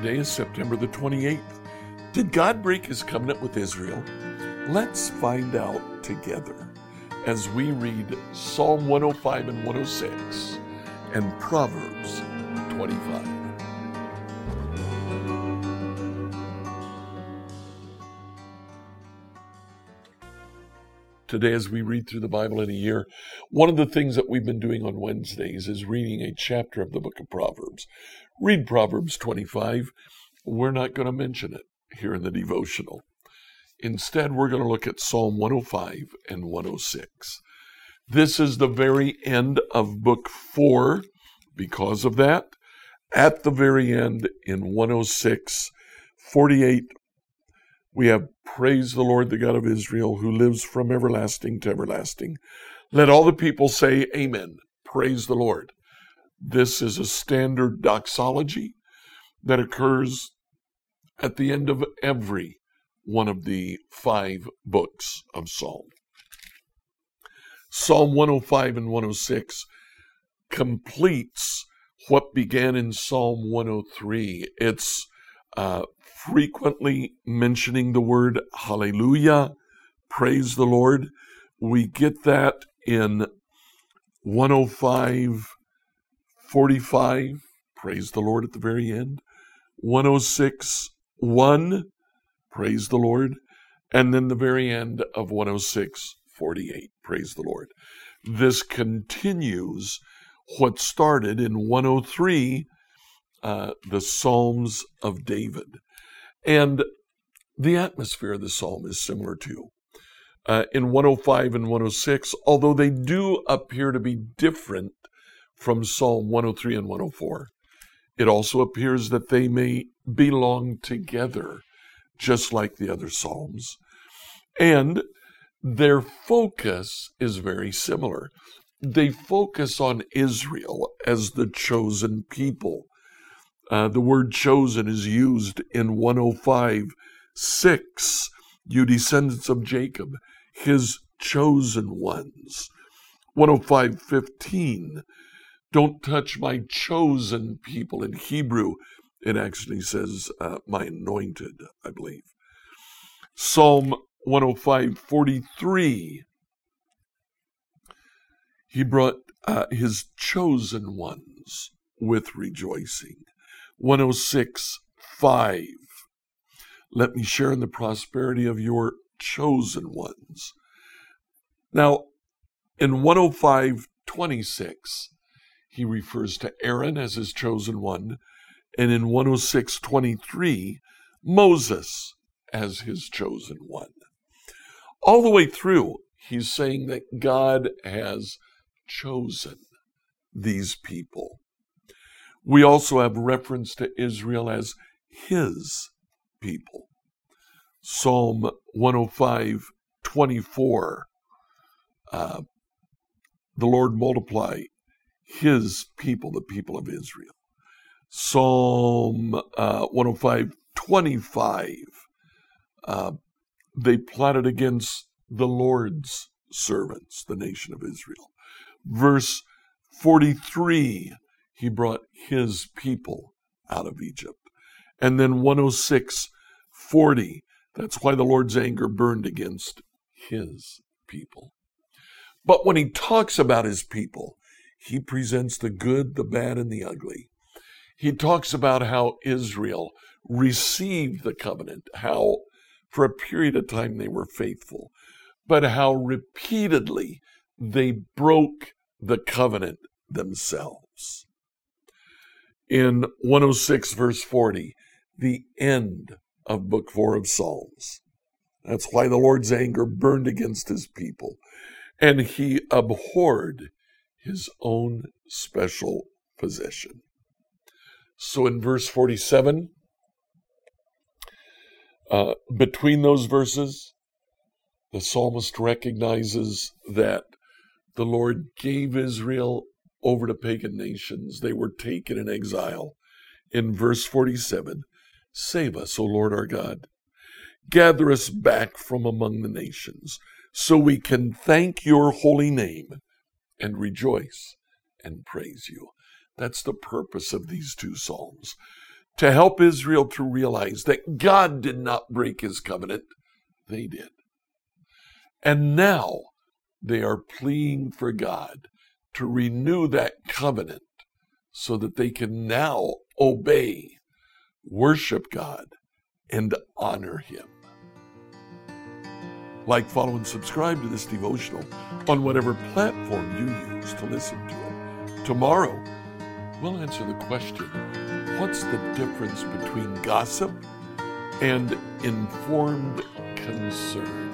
Today is September the 28th. Did God break his covenant with Israel? Let's find out together as we read Psalm 105 and 106 and Proverbs 25. Today, as we read through the Bible in a year, one of the things that we've been doing on Wednesdays is reading a chapter of the book of Proverbs. Read Proverbs 25. We're not going to mention it here in the devotional. Instead, we're going to look at Psalm 105 and 106. This is the very end of book four. Because of that, at the very end in 106, 48, we have Praise the Lord, the God of Israel, who lives from everlasting to everlasting. Let all the people say, Amen. Praise the Lord. This is a standard doxology that occurs at the end of every one of the five books of Psalm. Psalm 105 and 106 completes what began in Psalm 103. It's uh, frequently mentioning the word hallelujah, praise the Lord. We get that in 105, 45, praise the Lord at the very end, 106, 1, praise the Lord, and then the very end of 106, 48, praise the Lord. This continues what started in 103, uh, the Psalms of David. And the atmosphere of the psalm is similar to. Uh, in 105 and 106, although they do appear to be different from Psalm 103 and 104, it also appears that they may belong together, just like the other Psalms. And their focus is very similar. They focus on Israel as the chosen people uh, the word chosen is used in 105 6. You descendants of Jacob, his chosen ones. 105 15. Don't touch my chosen people. In Hebrew, it actually says uh, my anointed, I believe. Psalm 105 43. He brought uh, his chosen ones with rejoicing. 106 5. Let me share in the prosperity of your chosen ones. Now, in 105 26, he refers to Aaron as his chosen one, and in 106 23, Moses as his chosen one. All the way through, he's saying that God has chosen these people. We also have reference to Israel as his people. Psalm 105 24. Uh, the Lord multiply his people, the people of Israel. Psalm uh, 105 25. Uh, they plotted against the Lord's servants, the nation of Israel. Verse 43 he brought his people out of Egypt. And then 106 40, that's why the Lord's anger burned against his people. But when he talks about his people, he presents the good, the bad, and the ugly. He talks about how Israel received the covenant, how for a period of time they were faithful, but how repeatedly they broke the covenant themselves in 106, verse 40, the end of Book 4 of Psalms. That's why the Lord's anger burned against his people, and he abhorred his own special possession. So in verse 47, uh, between those verses, the psalmist recognizes that the Lord gave Israel over to pagan nations. They were taken in exile. In verse 47, save us, O Lord our God. Gather us back from among the nations, so we can thank your holy name and rejoice and praise you. That's the purpose of these two Psalms to help Israel to realize that God did not break his covenant, they did. And now they are pleading for God to renew that covenant so that they can now obey, worship God, and honor Him. Like, follow, and subscribe to this devotional on whatever platform you use to listen to it. Tomorrow, we'll answer the question what's the difference between gossip and informed concern?